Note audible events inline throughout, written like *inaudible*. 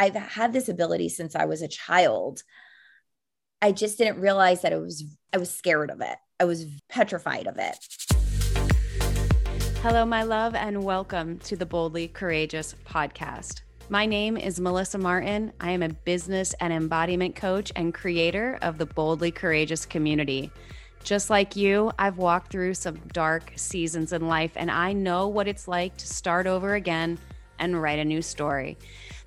I've had this ability since I was a child. I just didn't realize that it was, I was scared of it. I was petrified of it. Hello, my love, and welcome to the Boldly Courageous podcast. My name is Melissa Martin. I am a business and embodiment coach and creator of the Boldly Courageous community. Just like you, I've walked through some dark seasons in life, and I know what it's like to start over again and write a new story.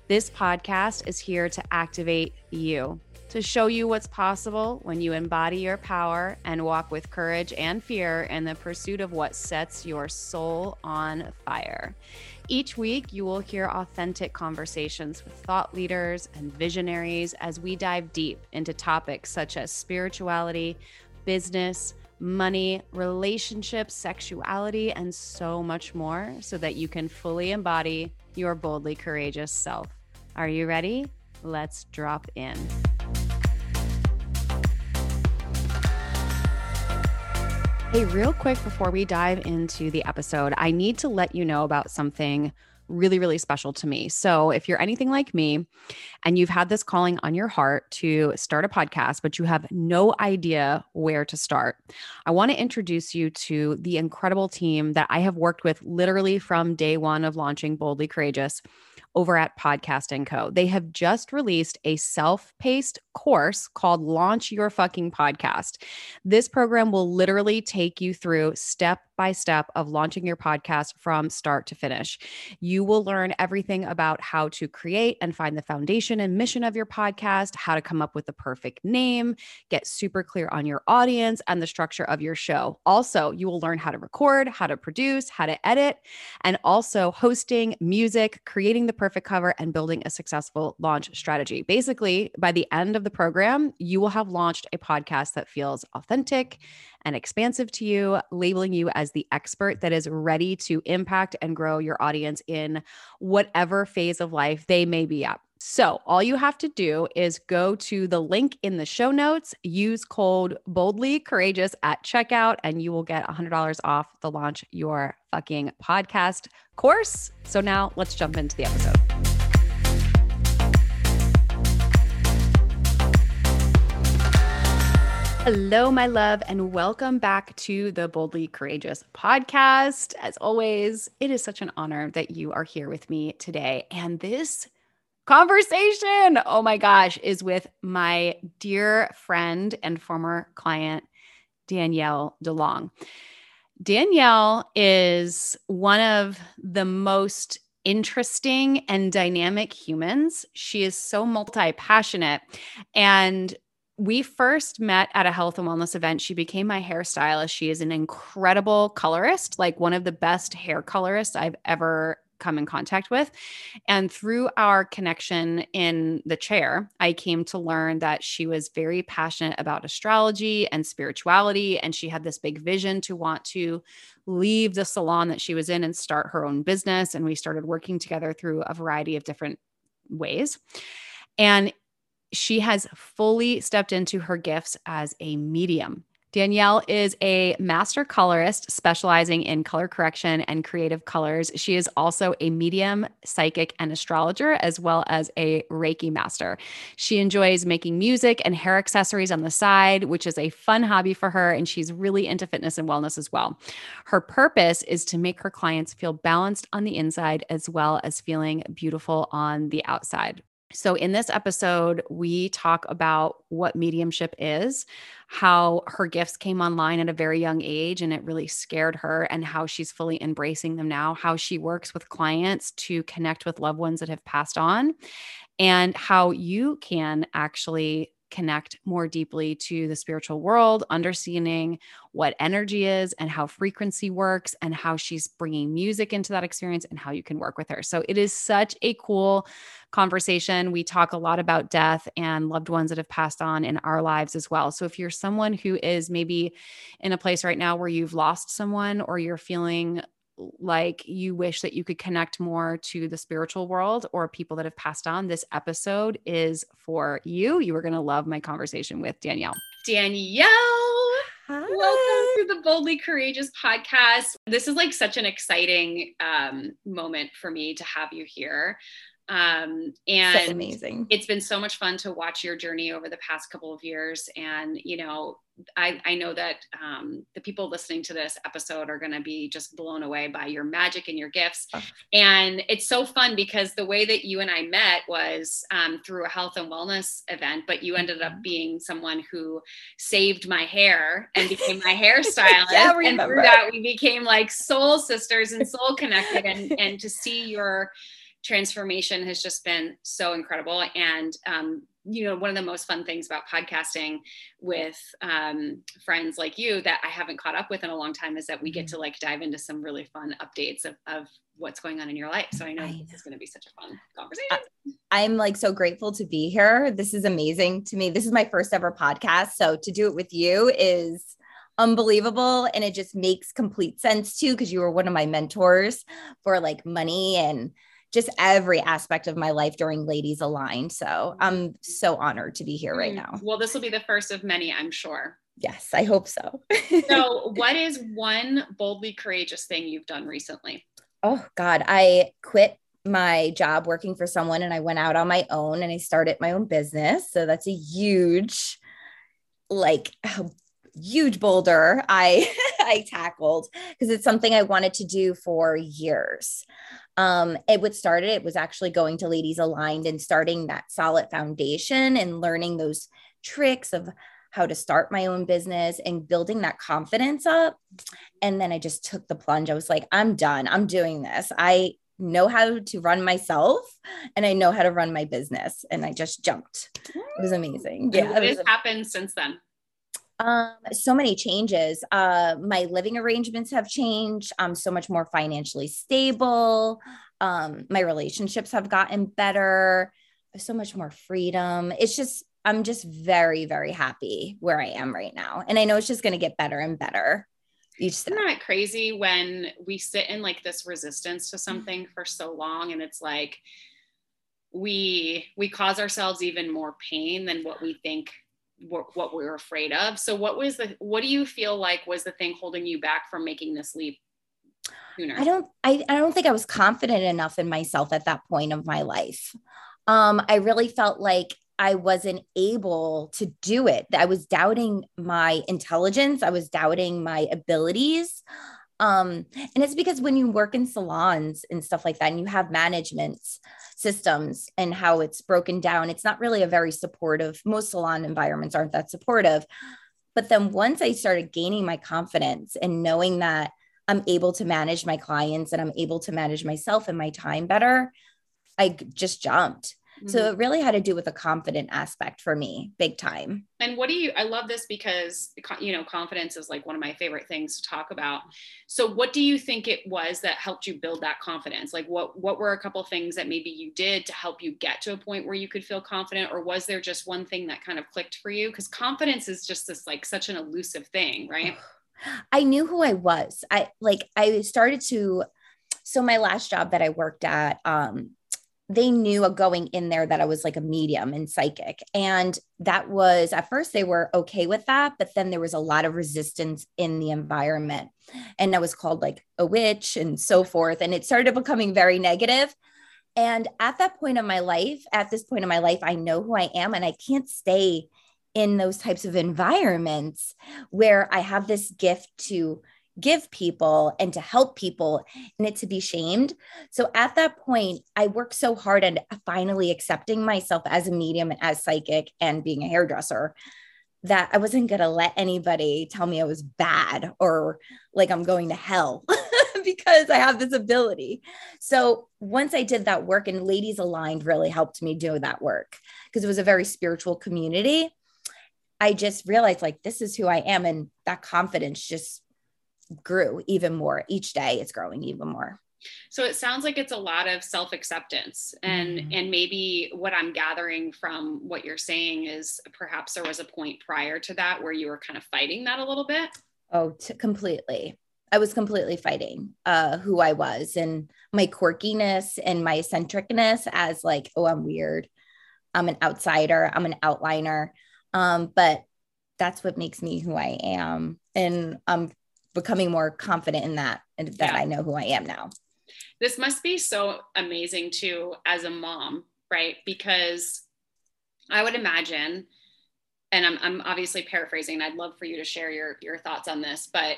This podcast is here to activate you, to show you what's possible when you embody your power and walk with courage and fear in the pursuit of what sets your soul on fire. Each week, you will hear authentic conversations with thought leaders and visionaries as we dive deep into topics such as spirituality, business, money, relationships, sexuality, and so much more so that you can fully embody your boldly courageous self. Are you ready? Let's drop in. Hey, real quick before we dive into the episode, I need to let you know about something really, really special to me. So, if you're anything like me and you've had this calling on your heart to start a podcast, but you have no idea where to start, I want to introduce you to the incredible team that I have worked with literally from day one of launching Boldly Courageous over at Podcast and Co. They have just released a self-paced course called Launch Your Fucking Podcast. This program will literally take you through step by step of launching your podcast from start to finish. You will learn everything about how to create and find the foundation and mission of your podcast, how to come up with the perfect name, get super clear on your audience and the structure of your show. Also, you will learn how to record, how to produce, how to edit, and also hosting, music, creating the perfect cover, and building a successful launch strategy. Basically, by the end of the program, you will have launched a podcast that feels authentic and expansive to you, labeling you as the expert that is ready to impact and grow your audience in whatever phase of life they may be at. So, all you have to do is go to the link in the show notes, use code boldly courageous at checkout, and you will get $100 off the launch your fucking podcast course. So, now let's jump into the episode. Hello, my love, and welcome back to the Boldly Courageous podcast. As always, it is such an honor that you are here with me today. And this conversation, oh my gosh, is with my dear friend and former client, Danielle DeLong. Danielle is one of the most interesting and dynamic humans. She is so multi passionate. And we first met at a health and wellness event. She became my hairstylist. She is an incredible colorist, like one of the best hair colorists I've ever come in contact with. And through our connection in the chair, I came to learn that she was very passionate about astrology and spirituality. And she had this big vision to want to leave the salon that she was in and start her own business. And we started working together through a variety of different ways. And she has fully stepped into her gifts as a medium. Danielle is a master colorist specializing in color correction and creative colors. She is also a medium, psychic, and astrologer, as well as a Reiki master. She enjoys making music and hair accessories on the side, which is a fun hobby for her. And she's really into fitness and wellness as well. Her purpose is to make her clients feel balanced on the inside as well as feeling beautiful on the outside. So, in this episode, we talk about what mediumship is, how her gifts came online at a very young age and it really scared her, and how she's fully embracing them now, how she works with clients to connect with loved ones that have passed on, and how you can actually connect more deeply to the spiritual world, understanding what energy is and how frequency works, and how she's bringing music into that experience and how you can work with her. So it is such a cool conversation. We talk a lot about death and loved ones that have passed on in our lives as well. So if you're someone who is maybe in a place right now where you've lost someone or you're feeling like you wish that you could connect more to the spiritual world or people that have passed on, this episode is for you. You are going to love my conversation with Danielle. Danielle, Hi. welcome to the Boldly Courageous podcast. This is like such an exciting um, moment for me to have you here. Um, and so amazing. It's been so much fun to watch your journey over the past couple of years. And, you know, I, I know that um, the people listening to this episode are going to be just blown away by your magic and your gifts. Oh. And it's so fun because the way that you and I met was um, through a health and wellness event, but you ended up mm-hmm. being someone who saved my hair and became my *laughs* hairstylist. yeah, and through that, we became like soul sisters and soul connected. And, and to see your transformation has just been so incredible. And um, you know one of the most fun things about podcasting with um, friends like you that i haven't caught up with in a long time is that we get mm-hmm. to like dive into some really fun updates of, of what's going on in your life. So i know this is going to be such a fun conversation. I'm like so grateful to be here. This is amazing to me. This is my first ever podcast. So to do it with you is unbelievable. And it just makes complete sense too because you were one of my mentors for like money and just every aspect of my life during Ladies Aligned. So I'm so honored to be here right mm. now. Well, this will be the first of many, I'm sure. Yes, I hope so. so, *laughs* what is one boldly courageous thing you've done recently? Oh, God. I quit my job working for someone and I went out on my own and I started my own business. So, that's a huge, like, huge boulder I *laughs* I tackled because it's something I wanted to do for years. Um, it would started it was actually going to Ladies Aligned and starting that solid foundation and learning those tricks of how to start my own business and building that confidence up. And then I just took the plunge. I was like, I'm done. I'm doing this. I know how to run myself and I know how to run my business. And I just jumped. It was amazing. Yeah. What has happened since then? Um, so many changes. Uh, my living arrangements have changed. I'm so much more financially stable. Um, my relationships have gotten better. So much more freedom. It's just, I'm just very, very happy where I am right now. And I know it's just going to get better and better each. Isn't that crazy when we sit in like this resistance to something for so long and it's like, we we cause ourselves even more pain than what we think what, what we are afraid of. So what was the what do you feel like was the thing holding you back from making this leap sooner? I don't I, I don't think I was confident enough in myself at that point of my life. Um, I really felt like I wasn't able to do it. I was doubting my intelligence. I was doubting my abilities. Um, and it's because when you work in salons and stuff like that, and you have management systems and how it's broken down. It's not really a very supportive, most salon environments aren't that supportive. But then once I started gaining my confidence and knowing that I'm able to manage my clients and I'm able to manage myself and my time better, I just jumped. Mm-hmm. So it really had to do with the confident aspect for me, big time. And what do you, I love this because, you know, confidence is like one of my favorite things to talk about. So what do you think it was that helped you build that confidence? Like what, what were a couple things that maybe you did to help you get to a point where you could feel confident? Or was there just one thing that kind of clicked for you? Because confidence is just this like such an elusive thing, right? I knew who I was. I like, I started to, so my last job that I worked at, um, they knew going in there that I was like a medium and psychic. And that was at first they were okay with that, but then there was a lot of resistance in the environment. And I was called like a witch and so forth. And it started becoming very negative. And at that point of my life, at this point in my life, I know who I am and I can't stay in those types of environments where I have this gift to give people and to help people and it to be shamed. So at that point, I worked so hard and finally accepting myself as a medium and as psychic and being a hairdresser that I wasn't going to let anybody tell me I was bad or like I'm going to hell *laughs* because I have this ability. So once I did that work and Ladies Aligned really helped me do that work because it was a very spiritual community. I just realized like this is who I am and that confidence just grew even more. Each day it's growing even more. So it sounds like it's a lot of self-acceptance and mm-hmm. and maybe what i'm gathering from what you're saying is perhaps there was a point prior to that where you were kind of fighting that a little bit. Oh t- completely. I was completely fighting uh who i was and my quirkiness and my eccentricness as like oh i'm weird. I'm an outsider. I'm an outliner. Um but that's what makes me who i am. And i'm becoming more confident in that and that yeah. I know who I am now. This must be so amazing too as a mom, right? Because I would imagine, and I'm, I'm obviously paraphrasing, I'd love for you to share your, your thoughts on this, but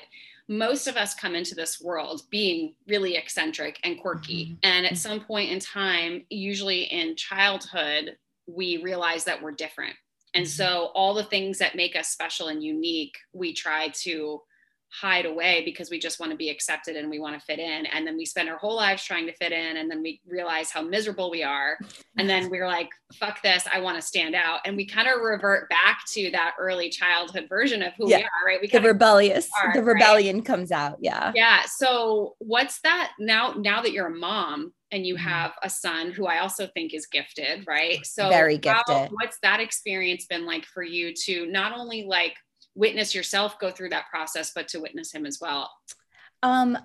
most of us come into this world being really eccentric and quirky. Mm-hmm. And at some point in time, usually in childhood, we realize that we're different. And mm-hmm. so all the things that make us special and unique, we try to hide away because we just want to be accepted and we want to fit in and then we spend our whole lives trying to fit in and then we realize how miserable we are and then we're like fuck this i want to stand out and we kind of revert back to that early childhood version of who yeah. we are right we the rebellious are, the rebellion right? comes out yeah yeah so what's that now now that you're a mom and you mm-hmm. have a son who I also think is gifted, right? So very gifted. How, what's that experience been like for you to not only like witness yourself go through that process, but to witness him as well? Um,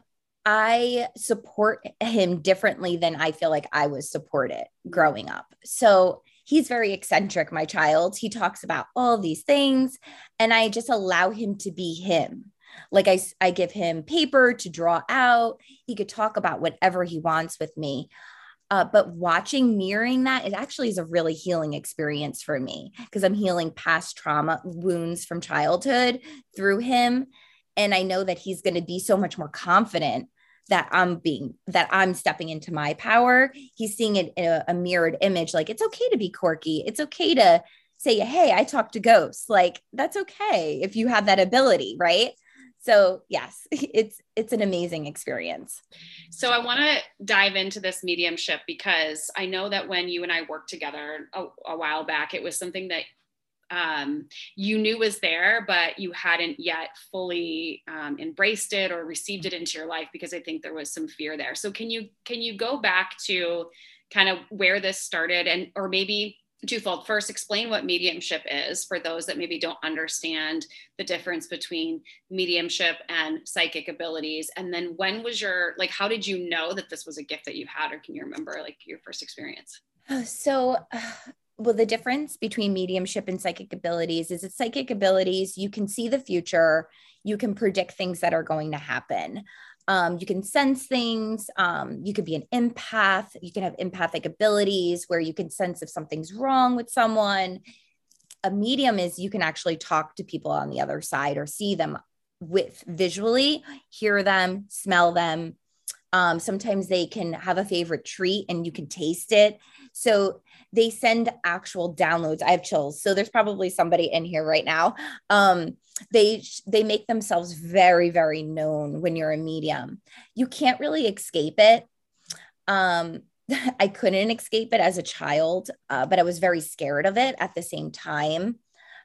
I support him differently than I feel like I was supported growing up. So he's very eccentric, my child. He talks about all these things, and I just allow him to be him. Like I, I give him paper to draw out. He could talk about whatever he wants with me. Uh, but watching mirroring that it actually is a really healing experience for me because I'm healing past trauma wounds from childhood through him. And I know that he's going to be so much more confident that I'm being, that I'm stepping into my power. He's seeing it in a, a mirrored image. Like it's okay to be quirky. It's okay to say, Hey, I talk to ghosts. Like that's okay if you have that ability. Right so yes *laughs* it's it's an amazing experience. So i want to dive into this mediumship because i know that when you and i worked together a, a while back it was something that um, you knew was there but you hadn't yet fully um, embraced it or received it into your life because i think there was some fear there. So can you can you go back to kind of where this started and or maybe twofold. First, explain what mediumship is for those that maybe don't understand the difference between mediumship and psychic abilities. And then when was your, like, how did you know that this was a gift that you had, or can you remember like your first experience? So, uh, well, the difference between mediumship and psychic abilities is that psychic abilities, you can see the future, you can predict things that are going to happen. Um, you can sense things. Um, you could be an empath. You can have empathic abilities where you can sense if something's wrong with someone. A medium is you can actually talk to people on the other side or see them with visually, hear them, smell them. Um, sometimes they can have a favorite treat and you can taste it. So they send actual downloads. I have chills. So there's probably somebody in here right now. Um, they they make themselves very very known when you're a medium. You can't really escape it. Um, *laughs* I couldn't escape it as a child, uh, but I was very scared of it at the same time.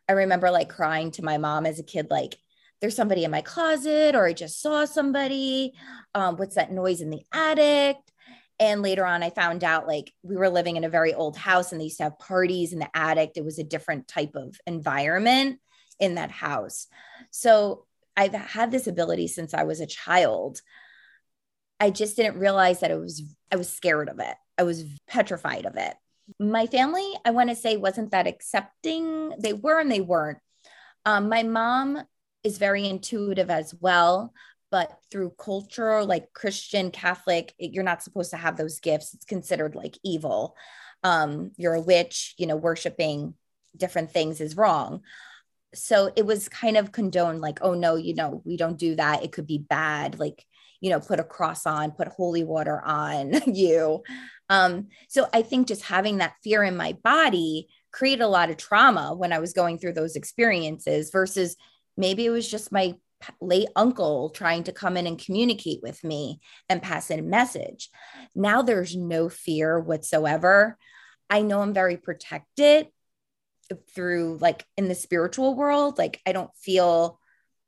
I remember like crying to my mom as a kid, like, there's somebody in my closet, or I just saw somebody. Um, what's that noise in the attic? And later on, I found out like we were living in a very old house and they used to have parties in the attic. It was a different type of environment in that house. So I've had this ability since I was a child. I just didn't realize that it was, I was scared of it. I was petrified of it. My family, I want to say, wasn't that accepting. They were and they weren't. Um, my mom is very intuitive as well, but through culture like christian catholic you're not supposed to have those gifts. It's considered like evil. Um, you're a witch you know worshiping different things is wrong. So it was kind of condoned like oh no you know we don't do that. It could be bad. Like you know put a cross on put holy water on *laughs* you. Um, so i think just having that fear in my body created a lot of trauma when i was going through those experiences versus maybe it was just my late uncle trying to come in and communicate with me and pass in a message. Now there's no fear whatsoever. I know I'm very protected through like in the spiritual world. Like I don't feel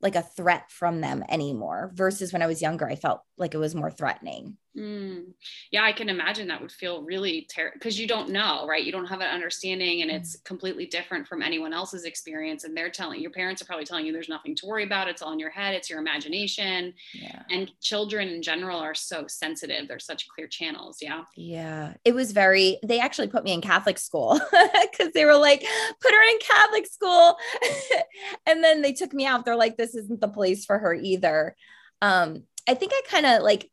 like a threat from them anymore versus when I was younger, I felt like it was more threatening. Mm. Yeah, I can imagine that would feel really terrible because you don't know, right? You don't have an understanding and it's completely different from anyone else's experience. And they're telling your parents are probably telling you there's nothing to worry about. It's all in your head, it's your imagination. Yeah. And children in general are so sensitive. They're such clear channels. Yeah. Yeah. It was very, they actually put me in Catholic school *laughs* because they were like, put her in Catholic school. *laughs* and then they took me out. They're like, this isn't the place for her either. Um, I think I kind of like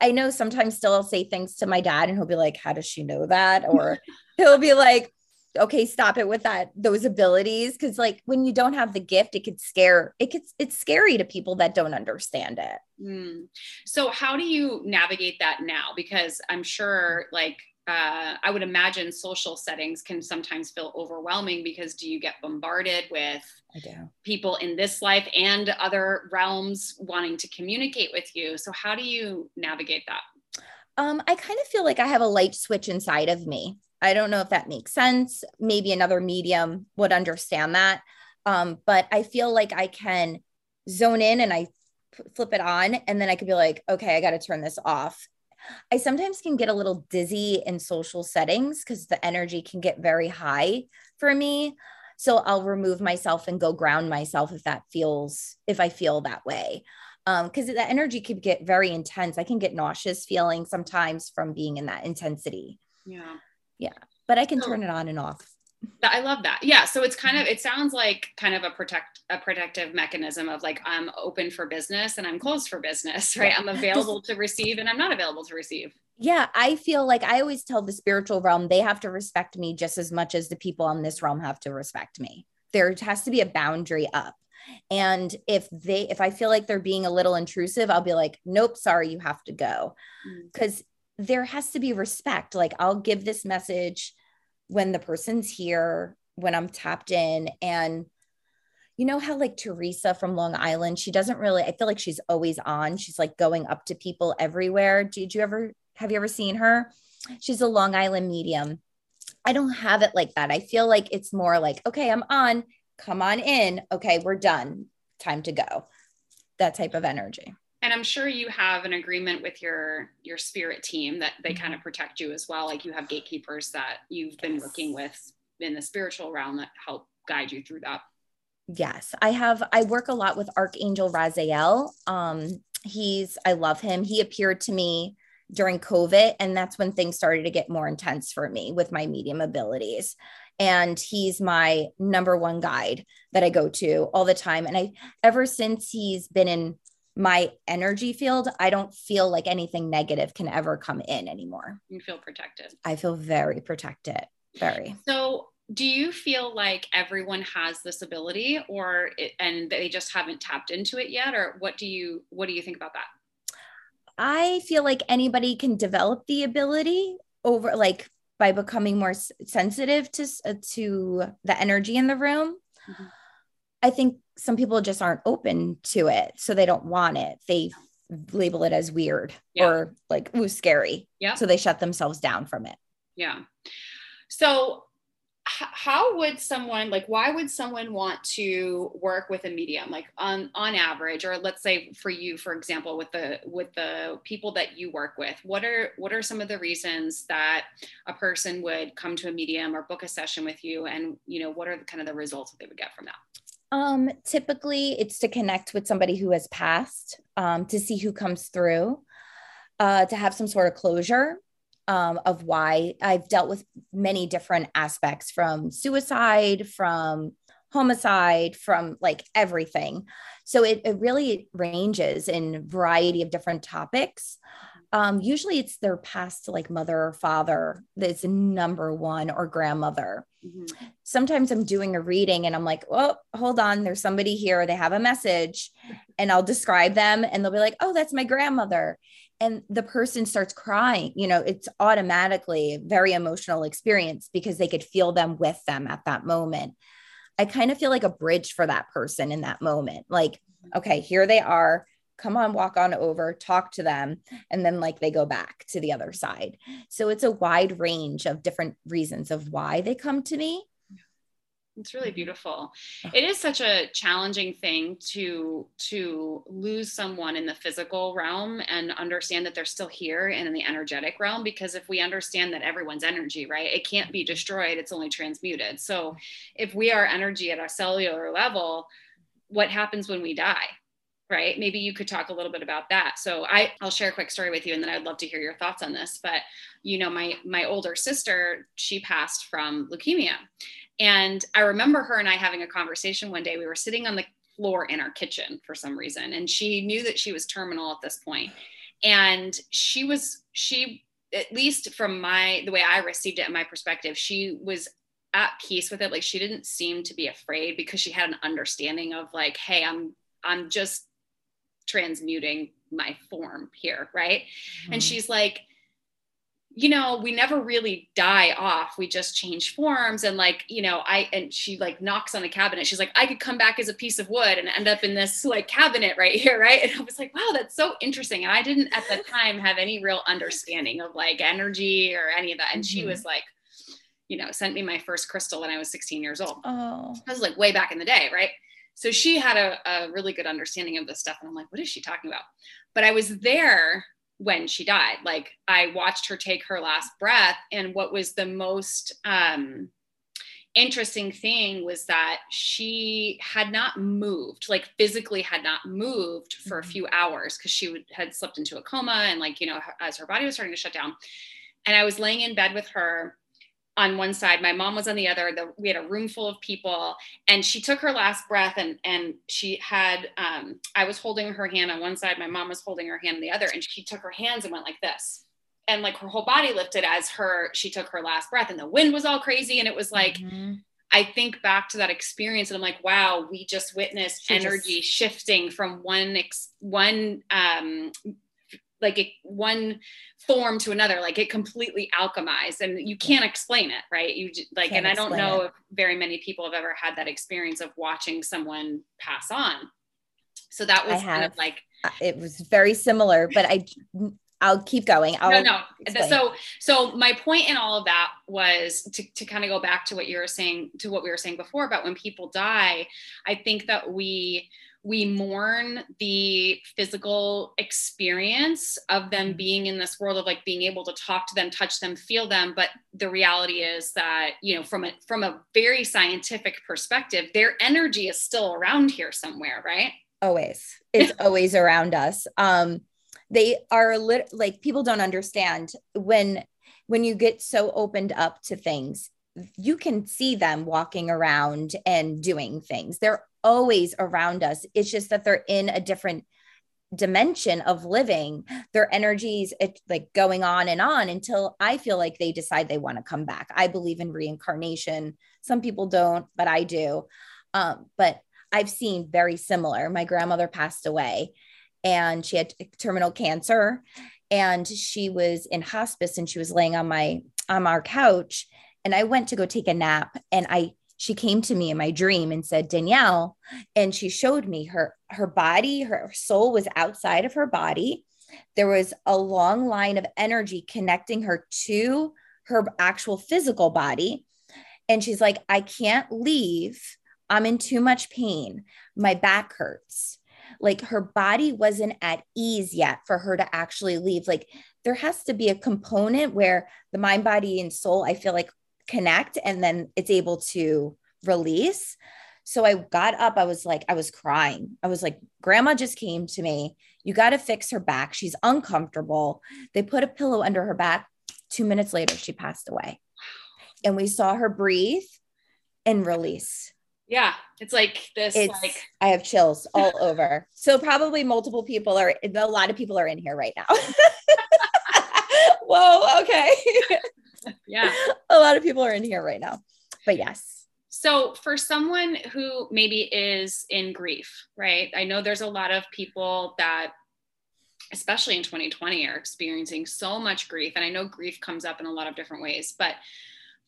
I know sometimes still I'll say things to my dad and he'll be like, How does she know that? *laughs* Or he'll be like, Okay, stop it with that, those abilities. Cause like when you don't have the gift, it could scare, it gets it's scary to people that don't understand it. Mm. So how do you navigate that now? Because I'm sure like uh, I would imagine social settings can sometimes feel overwhelming because do you get bombarded with people in this life and other realms wanting to communicate with you? So, how do you navigate that? Um, I kind of feel like I have a light switch inside of me. I don't know if that makes sense. Maybe another medium would understand that. Um, but I feel like I can zone in and I flip it on, and then I could be like, okay, I got to turn this off I sometimes can get a little dizzy in social settings because the energy can get very high for me. So I'll remove myself and go ground myself if that feels, if I feel that way. Um, because the energy could get very intense. I can get nauseous feeling sometimes from being in that intensity. Yeah. Yeah. But I can turn it on and off. I love that. Yeah. So it's kind of, it sounds like kind of a protect, a protective mechanism of like, I'm open for business and I'm closed for business, right? I'm available to receive and I'm not available to receive. Yeah. I feel like I always tell the spiritual realm, they have to respect me just as much as the people on this realm have to respect me. There has to be a boundary up. And if they, if I feel like they're being a little intrusive, I'll be like, nope, sorry, you have to go. Because mm. there has to be respect. Like, I'll give this message when the person's here, when I'm tapped in. And you know how, like Theresa from Long Island, she doesn't really, I feel like she's always on. She's like going up to people everywhere. Did you ever, have you ever seen her? She's a Long Island medium. I don't have it like that. I feel like it's more like, okay, I'm on, come on in. Okay, we're done. Time to go. That type of energy and i'm sure you have an agreement with your your spirit team that they kind of mm-hmm. protect you as well. Like you have gatekeepers that you've been working with in the spiritual realm that help guide you through that. Yes. I have i work a lot with archangel raziel. Um he's i love him. He appeared to me during covid and that's when things started to get more intense for me with my medium abilities. And he's my number one guide that I go to all the time. And I, ever since he's been in my energy field, I don't feel like anything negative can ever come in anymore. You feel protected. I feel very protected. Very. So, do you feel like everyone has this ability or it, and they just haven't tapped into it yet or what do you what do you think about that? I feel like anybody can develop the ability over like by becoming more sensitive to uh, to the energy in the room. Mm-hmm. I think some people just aren't open to it. So they don't want it. They label it as weird yeah. or like, ooh, scary. Yeah. So they shut themselves down from it. Yeah. So how would someone like why would someone want to work with a medium like on on average or let's say for you for example with the with the people that you work with what are what are some of the reasons that a person would come to a medium or book a session with you and you know what are the kind of the results that they would get from that um, typically, it's to connect with somebody who has passed, um, to see who comes through, uh, to have some sort of closure um, of why I've dealt with many different aspects from suicide, from homicide, from like everything. So it, it really ranges in variety of different topics um, usually it's their past like mother or father that's number one or grandmother. Mm-hmm. Sometimes I'm doing a reading and I'm like, oh, hold on, there's somebody here. They have a message, and I'll describe them, and they'll be like, oh, that's my grandmother. And the person starts crying. You know, it's automatically a very emotional experience because they could feel them with them at that moment. I kind of feel like a bridge for that person in that moment. Like, mm-hmm. okay, here they are come on walk on over talk to them and then like they go back to the other side. So it's a wide range of different reasons of why they come to me. It's really mm-hmm. beautiful. It is such a challenging thing to to lose someone in the physical realm and understand that they're still here and in the energetic realm because if we understand that everyone's energy right it can't be destroyed it's only transmuted. So if we are energy at a cellular level what happens when we die right? Maybe you could talk a little bit about that. So i i'll share a quick story with you and then i'd love to hear your thoughts on this. But you know my my older sister she passed from leukemia. And i remember her and i having a conversation one day. We were sitting on the floor in our kitchen for some reason and she knew that she was terminal at this point. And she was she at least from my the way i received it in my perspective she was at peace with it. Like she didn't seem to be afraid because she had an understanding of like hey i'm i'm just transmuting my form here right mm-hmm. and she's like you know, we never really die off. We just change forms. And like, you know, I, and she like knocks on the cabinet. She's like, I could come back as a piece of wood and end up in this like cabinet right here. *laughs* Right. And I was like, wow, that's so interesting. And I didn't at the time have any real understanding of like energy or any of that. And mm-hmm. she was like, you know, sent me my first crystal when I was 16 years old. Oh, that was like way back in the day. Right. So she had a, a really good understanding of this stuff. And I'm like, what is she talking about? But I was there when she died. Like I watched her take her last breath. And what was the most um, interesting thing was that she had not moved, like physically had not moved for a mm-hmm. few hours because she would, had slipped into a coma and like, you know, as her body was starting to shut down. And I was laying in bed with her on one side my mom was on the other the, we had a room full of people and she took her last breath and and she had um, i was holding her hand on one side my mom was holding her hand on the other and she took her hands and went like this and like her whole body lifted as her she took her last breath and the wind was all crazy and it was like mm-hmm. i think back to that experience and i'm like wow we just witnessed she energy just... shifting from one ex- one um like it, one form to another like it completely alchemized and you can't explain it right you just, like can't and i don't know it. if very many people have ever had that experience of watching someone pass on so that was kind of like uh, it was very similar but i I'll keep going. I'll no, no. So, so my point in all of that was to, to kind of go back to what you were saying, to what we were saying before about when people die. I think that we we mourn the physical experience of them mm-hmm. being in this world of like being able to talk to them touch them feel them. But the reality is that you know from a from a very scientific perspective their energy is still around here somewhere right? Always. It's *laughs* always around us. Um they are lit- like people don't understand when when you get so opened up to things you can see them walking around and doing things. They're always around us. It's just that they're in a different dimension of living. Their energies it, like going on and on until i feel like they decide they want to come back. I believe in reincarnation. Some people don't but i do. Um, but i've seen very similar. My grandmother passed away and she had terminal cancer and she was in hospice and she was laying on my on our couch and i went to go take a nap and i she came to me in my dream and said danielle and she showed me her her body her soul was outside of her body. There was a long line of energy connecting her to her actual physical body. And she's like i can't leave. I'm in too much pain. My back hurts. Like her body wasn't at ease yet for her to actually leave. Like there has to be a component where the mind body and soul i feel like connect and then it's able to release. So I got up. I was like, I was crying. I was like, Grandma just came to me. You got to fix her back. She's uncomfortable. They put a pillow under her back. Two minutes later, she passed away. And we saw her breathe and release. Yeah, it's like this. It's, like I have chills all *laughs* over. So probably multiple people are. A lot of people are in here right now. *laughs* Whoa. Okay *laughs* *laughs* yeah. A lot of people are in here right now. But yes. So, for someone who maybe is in grief, right? I know there's a lot of people that, especially in 2020, are experiencing so much grief. And I know grief comes up in a lot of different ways. But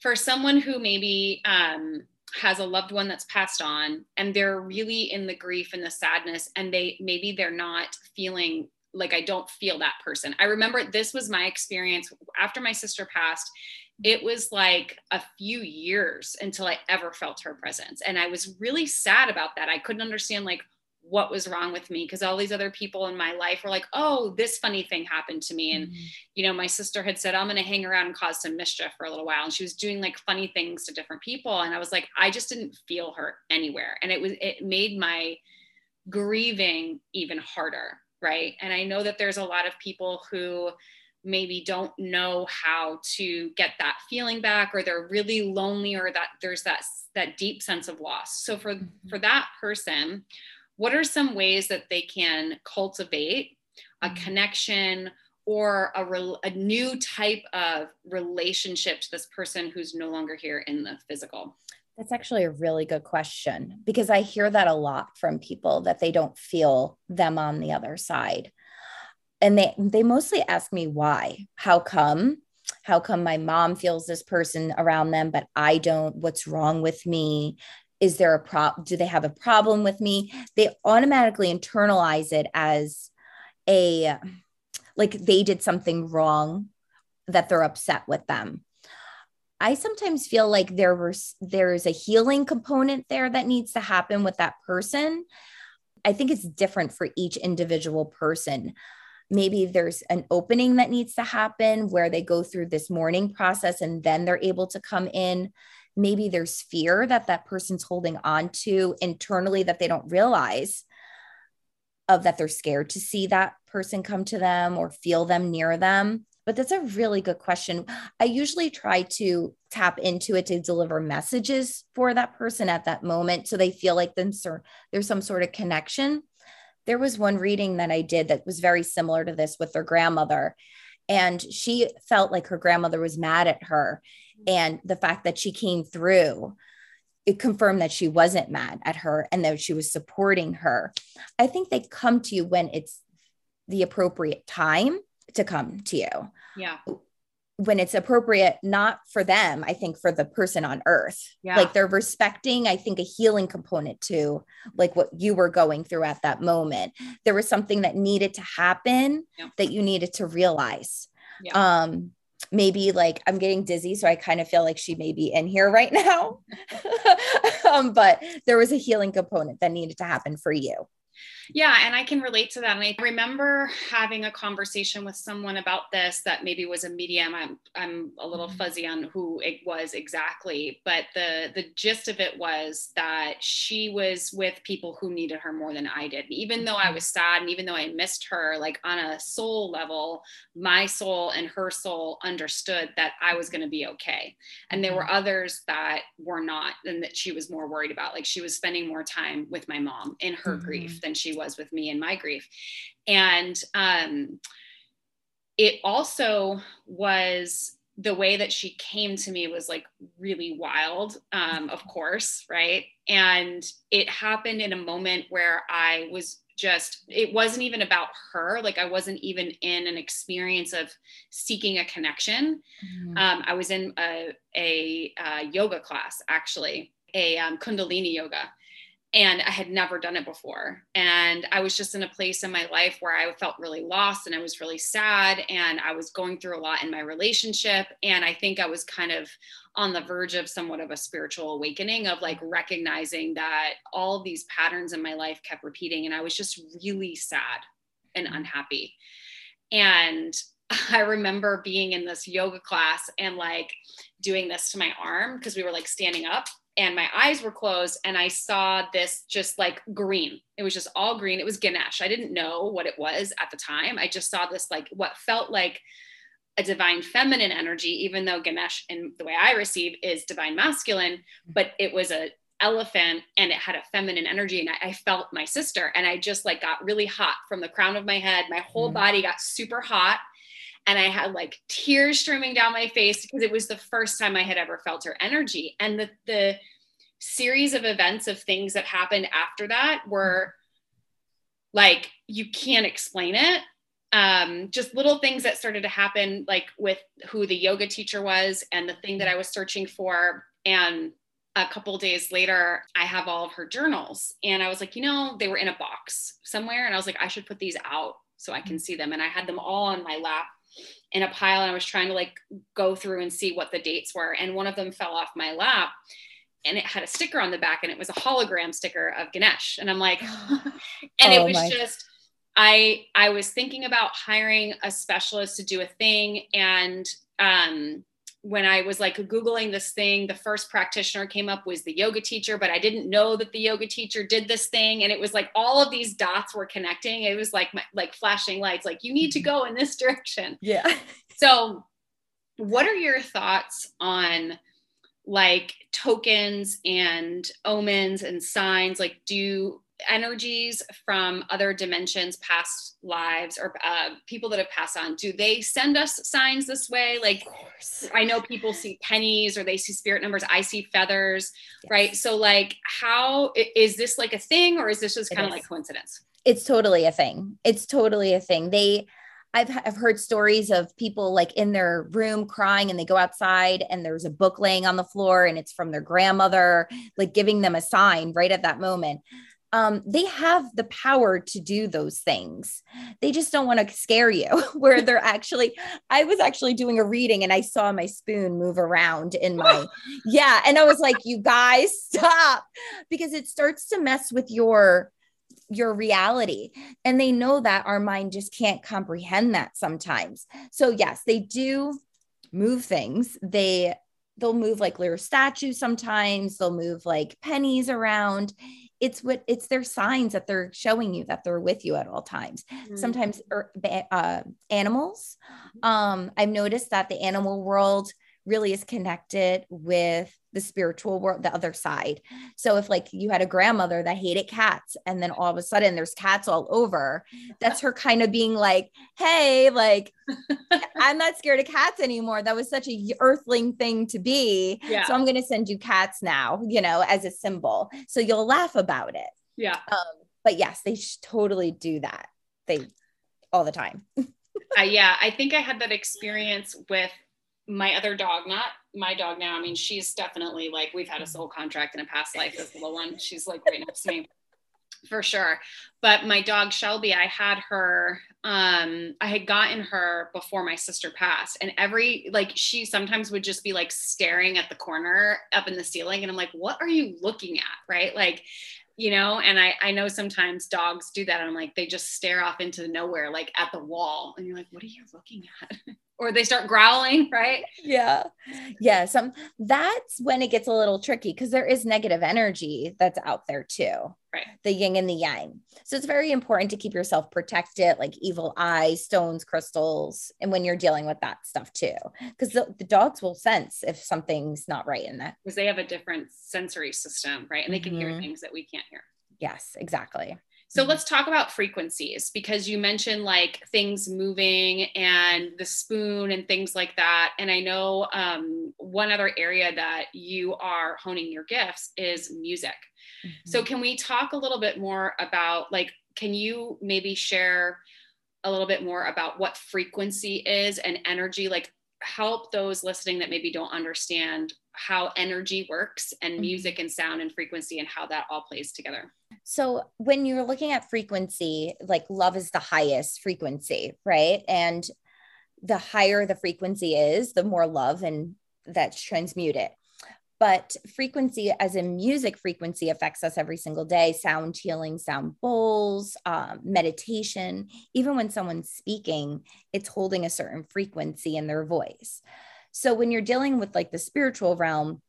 for someone who maybe um, has a loved one that's passed on and they're really in the grief and the sadness, and they maybe they're not feeling like I don't feel that person. I remember this was my experience after my sister passed. It was like a few years until I ever felt her presence. And I was really sad about that. I couldn't understand like what was wrong with me because all these other people in my life were like, oh, this funny thing happened to me. And, mm-hmm. you know, my sister had said, I'm going to hang around and cause some mischief for a little while. And she was doing like funny things to different people. And I was like, I just didn't feel her anywhere. And it was, it made my grieving even harder right? And I know that there's a lot of people who maybe don't know how to get that feeling back or they're really lonely or that there's that that deep sense of loss. So for mm-hmm. for that person, what are some ways that they can cultivate a mm-hmm. connection or a, re- a new type of relationship to this person who's no longer here in the physical? That's actually a really good question because I hear that a lot from people that they don't feel them on the other side. And they they mostly ask me why. How come? How come my mom feels this person around them but I don't? What's wrong with me? Is there a problem? Do they have a problem with me? They automatically internalize it as a like they did something wrong that they're upset with them. I sometimes feel like there was there is a healing component there that needs to happen with that person. I think it's different for each individual person. Maybe there's an opening that needs to happen where they go through this mourning process and then they're able to come in. Maybe there's fear that that person's holding on to internally that they don't realize of that they're scared to see that person come to them or feel them near them? But that's a really good question. I usually try to tap into it to deliver messages for that person at that moment so they feel like there's some sort of connection. There was one reading that I did that was very similar to this with their grandmother. And she felt like her grandmother was mad at her. And the fact that she came through it confirmed that she wasn't mad at her and that she was supporting her. I think they come to you when it's the appropriate time to come to you. Yeah. When it's appropriate, not for them, I think for the person on earth. Yeah. Like they're respecting, I think, a healing component to like what you were going through at that moment. There was something that needed to happen yeah. that you needed to realize. Yeah. Um, maybe like I'm getting dizzy, so I kind of feel like she may be in here right now. *laughs* um, but there was a healing component that needed to happen for you. Yeah, and I can relate to that. And I remember having a conversation with someone about this that maybe was a medium. I'm I'm a little mm-hmm. fuzzy on who it was exactly, but the the gist of it was that she was with people who needed her more than I did. Even though I mm-hmm. was sad and even though I missed her, like on a soul level, my soul and her soul understood that I was going to be okay. And there were mm-hmm. others that were not and that she was more worried about. Like she was spending more time with my mom in her mm-hmm. grief than she was with me in my grief. And um, it also was the way that she came to me was like really wild, um, of course, right? And it happened in a moment where I was just it wasn't even about her like i wasn't even in an experience of seeking a connection mm-hmm. um, i was in a, a, a, yoga class actually a um, kundalini yoga and I had never done it before. And I was just in a place in my life where I felt really lost and I was really sad and I was going through a lot in my relationship. And I think I was kind of on the verge of somewhat of a spiritual awakening of like recognizing that all these patterns in my life kept repeating. And I was just really sad and mm-hmm. unhappy. And *laughs* I remember being in this yoga class and like doing this to my arm because we were like standing up and my eyes were closed and I saw this just like green. It was just all green. It was Ganesh. I didn't know what it was at the time. I just saw this like what felt like a divine feminine energy, even though Ganesh, in the way I receive, is divine masculine, but it was a elephant and it had a feminine energy and I, I, felt my sister and I just like got really hot from the crown of my head. My whole mm. body got super hot and I had like tears streaming down my face because it was the first time I had ever felt her energy. And the the series of events of things that happened after that were like you can't explain it. Um, just little things that started to happen, like with who the yoga teacher was and the thing that I was searching for. And a couple days later, I have all of her journals. And I was like, you know, they were in a box somewhere. And I was like, I should put these out so I can see them. And I had them all on my lap in a pile and I was trying to like go through and see what the dates were. And one of them fell off my lap and it had a sticker on the back and it was a hologram sticker of Ganesh. And I'm like, *laughs* and oh it was my. just, I, I was thinking about hiring a specialist to do a thing. And, um, when I was like Googling this thing, the first practitioner came up was the yoga teacher, but I didn't know that the yoga teacher did this thing. And it was like all of these dots were connecting. It was like, my, like flashing lights, like you need to go in this *laughs* direction. Yeah. *laughs* So what are your thoughts on like tokens and omens and signs? Like do, energies from other dimensions, past lives, or uh, people that have passed on, do they send us signs this way? Like, I know people see pennies or they see spirit numbers. I see feathers, yes. right? So, like, how is this like a thing, or is this just kind of like coincidence? It's totally a thing. It's totally a thing. They, I've, I've heard stories of people like in their room crying and they go outside and there's a book laying on the floor and it's from their grandmother, like giving them a sign right at that moment um, they have the power to do those things. They just don't want to scare you. *laughs* Where they're actually, I was actually doing a reading and I saw my spoon move around in my, *laughs* yeah. And I was like, you guys stop because it starts to mess with your your reality and they know that our mind just can't comprehend that sometimes so yes they do move things they they'll move like little statues sometimes they'll move like pennies around it's what it's their signs that they're showing you that they're with you at all times mm-hmm. sometimes er, uh, animals mm-hmm. um i've noticed that the animal world really is connected with the spiritual world, the other side. So if like you had a grandmother that hated cats and then all of a sudden there's cats all over, that's her kind of being like, hey, like *laughs* I'm not scared of cats anymore. That was such a earthling thing to be. Yeah. So I'm going to send you cats now, you know, as a symbol. So you'll laugh about it. Yeah. Um, but yes, they totally do that. They all the time. *laughs* uh, yeah, I think I had that experience with my other dog, not my dog now. I mean, she's definitely like we've had a soul contract in a past life. This little one, she's like right next to me for sure. But my dog Shelby, I had her. Um, I had gotten her before my sister passed, and every like she sometimes would just be like staring at the corner up in the ceiling, and I'm like, "What are you looking at?" Right? Like, you know and i i know sometimes dogs do that i'm like they just stare off into nowhere like at the wall and you're like what are you looking at *laughs* or they start growling, *laughs* right? Yeah. Yeah. Some that's when it gets a little tricky because there is negative energy that's out there too. Right. The yin and the yang. So it's very important to keep yourself protected, like evil eyes, stones, crystals, and when you're dealing with that stuff too. Because the, the, dogs will sense if something's not right in that. Because they have a different sensory system, right? And they can mm-hmm. hear things that we can't hear. Yes, exactly. So let's talk about frequencies because you mentioned like things moving and the spoon and things like that. And I know um, one other area that you are honing your gifts is music. Mm-hmm. So can we talk a little bit more about like, can you maybe share a little bit more about what frequency is and energy? Like help those listening that maybe don't understand how energy works and mm-hmm. music and sound and frequency and how that all plays together. So, when you're looking at frequency, like love is the highest frequency, right? And the higher the frequency is, the more love and that's transmuted. But frequency, as in music frequency, affects us every single day. Sound healing, sound bowls, um, meditation. Even when someone's speaking, it's holding a certain frequency in their voice. So when you're dealing with like the spiritual realm,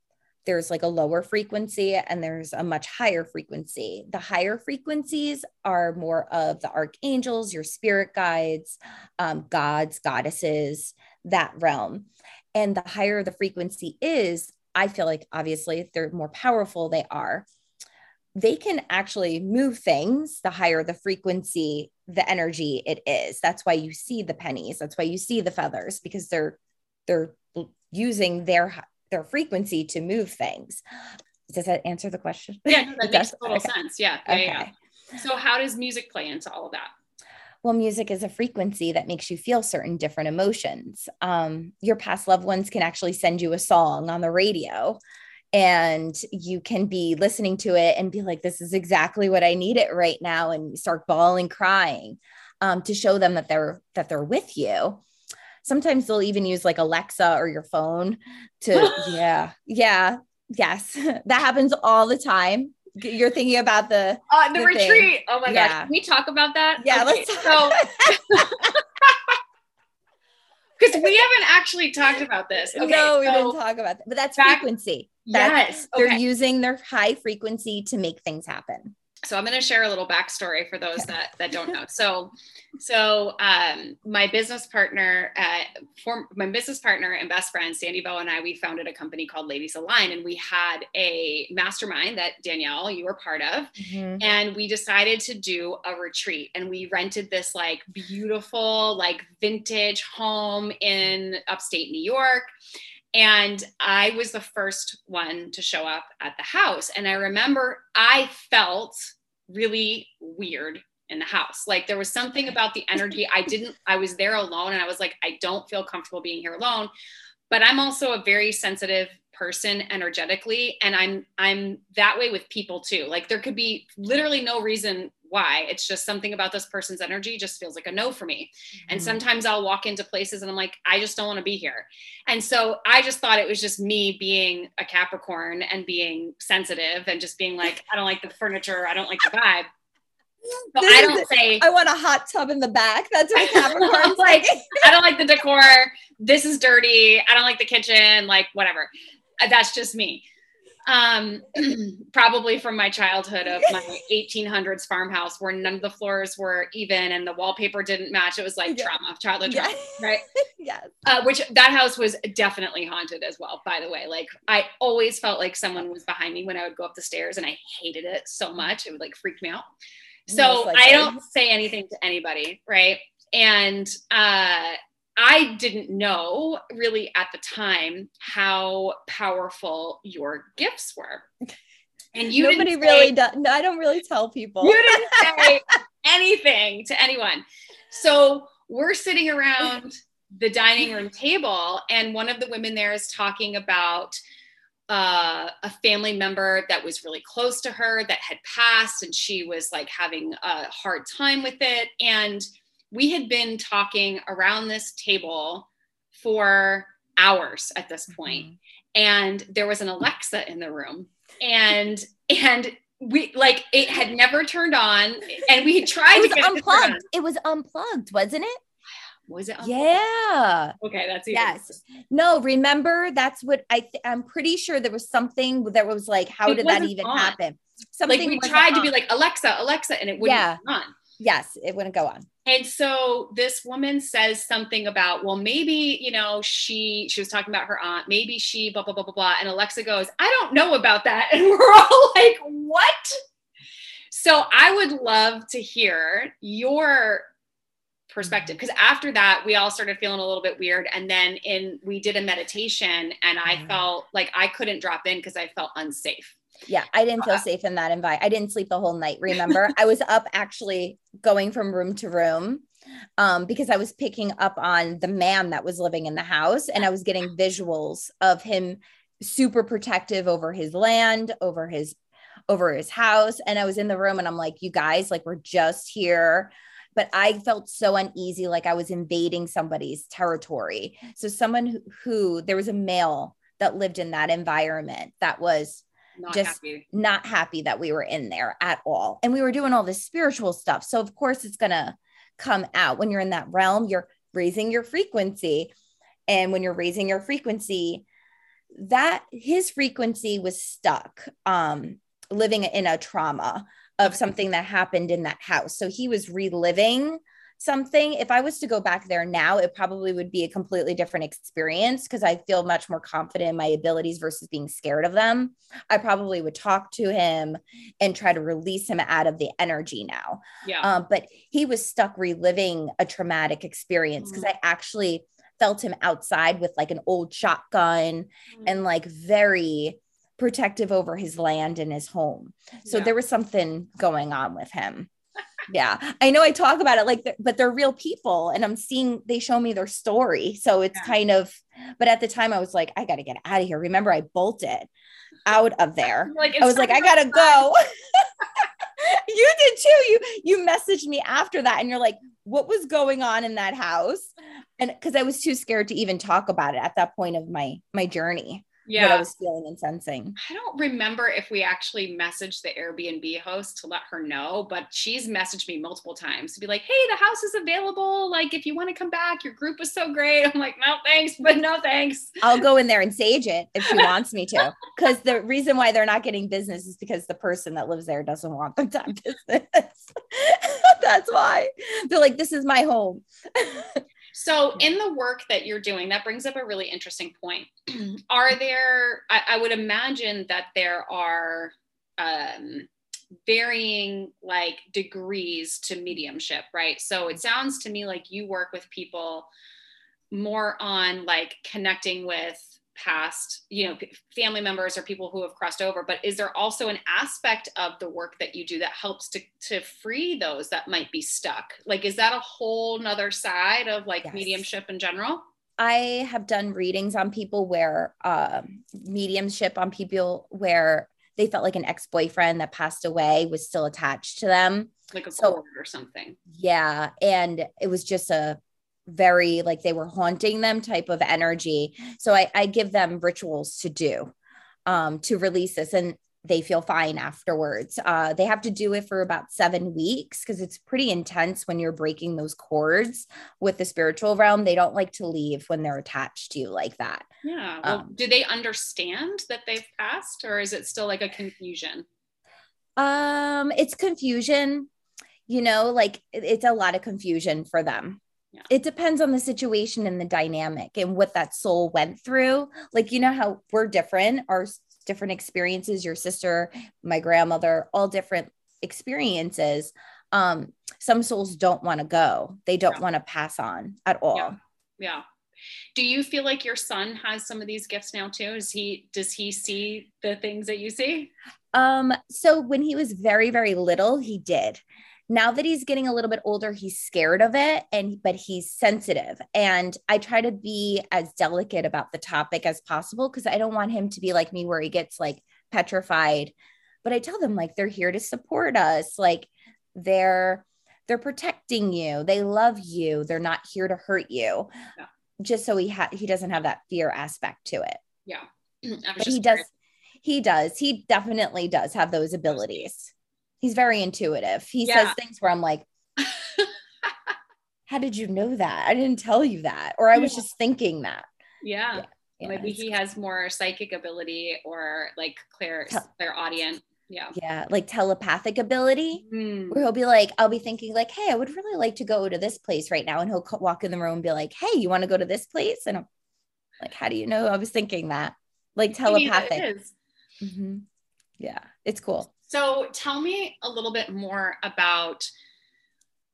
there's like a lower frequency and there's a much higher frequency. The higher frequencies are more of the archangels, your spirit guides, um, gods, goddesses, that realm. And the higher the frequency is, I feel like obviously they're more powerful they are. They can actually move things the higher the frequency, the energy it is. That's why you see the pennies. That's why you see the feathers because they're they're using their their frequency to move things. Does that answer the question? Yeah, no, that *laughs* makes total okay. sense. Yeah, yeah, okay. yeah. So how does music play into all of that? Well, music is a frequency that makes you feel certain different emotions. Um, your past loved ones can actually send you a song on the radio and you can be listening to it and be like, this is exactly what I need it right now. And start bawling, crying um, to show them that they're, that they're with you sometimes they'll even use like Alexa or your phone to, *laughs* yeah, yeah, yes, *laughs* that happens all the time. You're thinking about the uh, the, the retreat. Thing. Oh my yeah. gosh, can we talk about that? Yeah, okay, let's. so, because *laughs* we haven't actually talked about this. Okay, no, we so didn't talk about that, but that's back, frequency. That's, yes, okay. they're using their high frequency to make things happen. So I'm going to share a little backstory for those that that don't know. *laughs* So, so um, my business partner, uh, form, my business partner and best friend Sandy Bow and I, we founded a company called Ladies Align, and we had a mastermind that Danielle you were part of, mm-hmm. and we decided to do a retreat, and we rented this like beautiful like vintage home in upstate New York. And I was the first one to show up at the house. And I remember I felt really weird in the house. Like there was something about the energy. I didn't, I was there alone and I was like, I don't feel comfortable being here alone. But I'm also a very sensitive person energetically. And I'm I'm that way with people too. Like there could be literally no reason why. It's just something about this person's energy just feels like a no for me. Mm-hmm. And sometimes I'll walk into places and I'm like, I just don't want to be here. And so I just thought it was just me being a Capricorn and being sensitive and just being like, I don't like the furniture, I don't like the vibe. So I don't say I want a hot tub in the back. That's what *laughs* Capricorn's like. I don't like the decor. This is dirty. I don't like the kitchen. Like whatever. That's just me um, *clears throat* probably from my childhood of my *laughs* 1800s farmhouse where none of the floors were even and the wallpaper didn't match. It was like yeah. trauma, childhood trauma, right? *laughs* yes. Uh, which that house was definitely haunted as well, by the way. Like I always felt like someone was behind me when I would go up the stairs and I hated it so much. It would like freak me out. So I don't say anything to anybody, right? And uh, I didn't know really at the time how powerful your gifts were. And you nobody say, really does. No, I don't really tell people. You didn't *laughs* say anything to anyone. So we're sitting around the dining room table, and one of the women there is talking about uh, a family member that was really close to her that had passed, and she was like having a hard time with it. And we had been talking around this table for hours at this point, mm-hmm. and there was an alexa in the room and *laughs* and we like it had never turned on and we had tried it was to unplugged it, it was unplugged wasn't it was it? Unplugged? Yeah. Okay, that's yes. No, remember that's what I. Th- I'm pretty sure there was something that was like, how it did that even on. happen? Something like we tried on. to be like Alexa, Alexa, and it wouldn't yeah. on. Yes, it wouldn't go on. And so this woman says something about, well, maybe, you know, she she was talking about her aunt, maybe she blah blah blah blah blah. And Alexa goes, I don't know about that. *laughs* And we're all like, what? So I would love to hear your perspective because after that we all started feeling a little bit weird and then in we did a meditation and i mm-hmm. felt like i couldn't drop in because i felt unsafe yeah, I didn't feel uh, safe in that environment. I didn't sleep the whole night. Remember, I was up *laughs* actually going from room to room um, because I was picking up on the man that was living in the house and I was getting visuals of him super protective over his land, over his over his house and I was in the room and I'm like, "You guys, like we're just here." But I felt so uneasy like I was invading somebody's territory. So someone who, who there was a male that lived in that environment that was not just happy. not happy that we were in there at all. And we were doing all this spiritual stuff. So, of course, it's going to come out when you're in that realm, you're raising your frequency. And when you're raising your frequency, that his frequency was stuck um, living in a trauma of something that happened in that house. So he was reliving something if i was to go back there now it probably would be a completely different experience because i feel much more confident in my abilities versus being scared of them i probably would talk to him and try to release him out of the energy now yeah um, but he was stuck reliving a traumatic experience because mm-hmm. i actually felt him outside with like an old shotgun mm-hmm. and like very protective over his land and his home so yeah. there was something going on with him yeah. I know i talk about it like but they're real people and i'm seeing they show me their story. So it's yeah. kind of but at the time i was like i gotta get out of here. Remember i bolted out of there. *laughs* Like, i was like i gotta go. *laughs* You did too. You you messaged me after that and you're like what was going on in that house? And because i was too scared to even talk about it at that point of my my journey yeah. what I was feeling and sensing. I don't remember if we actually messaged the Airbnb host to let her know, but she's messaged me multiple times to be like, hey, the house is available. Like, if you want to come back, your group was so great. I'm like, no, thanks, but no thanks. I'll go in there and sage it if she *laughs* wants me to. Because the reason why they're not getting business is because the person that lives there doesn't want them to have *laughs* business. *laughs* That's why they're like, this is my home. So, in the work that you're doing, that brings up a really interesting point. *clears throat* are there, I, I, would imagine that there are um, varying like degrees to mediumship, right? So, it sounds to me like you work with people more on like connecting with past you know family members or people who have crossed over but is there also an aspect of the work that you do that helps to to free those that might be stuck? Like is that a whole nother side of like yes. mediumship in general? I have done readings on people where uh, mediumship on people where they felt like an ex-boyfriend that passed away was still attached to them. Like a so, cord or something. Yeah and it was just a very like they were haunting them type of energy. So I, I give them rituals to do um, to release this and they feel fine afterwards. Uh, they have to do it for about seven weeks because it's pretty intense when you're breaking those cords with the spiritual realm. They don't like to leave when they're attached to you like that. Yeah. Well, um, do they understand that they've passed or is it still like a confusion? Um, it's confusion, you know, like it's a lot of confusion for them yeah. it depends on the situation and the dynamic and what that soul went through. Like, you know how we're different, our different experiences, your sister, my grandmother, all different experiences. Um, some souls don't want to go, they don't yeah. want to pass on at all. Yeah. yeah. Do you feel like your son has some of these gifts now too? Is he does he see the things that you see? Um, so when he was very, very little, he did now that he's getting a little bit older he's scared of it and but he's sensitive. And i try to be as delicate about the topic as possible because i don't want him to be like me where he gets like petrified. But i tell them like they're here to support us. Like they're they're protecting you. They love you. They're not here to hurt you. Yeah. just so he ha- he doesn't have that fear aspect to it. Yeah. *clears throat* But he does he does. He definitely does have those abilities he's very intuitive. He yeah. says things where I'm like, *laughs* how did you know that? I didn't tell you that. Or I yeah. was just thinking that. Yeah. yeah. Maybe he has more psychic ability or like clear, clairaudience. Yeah. Yeah. Like telepathic ability mm. where he'll be like, I'll be thinking like, Hey, I would really like to go to this place right now. And he'll walk in the room and be like, Hey, you want to go to this place? And I'm like, how do you know? I was thinking that like telepathic. Mm-hmm. Yeah. It's cool. So tell me a little bit more about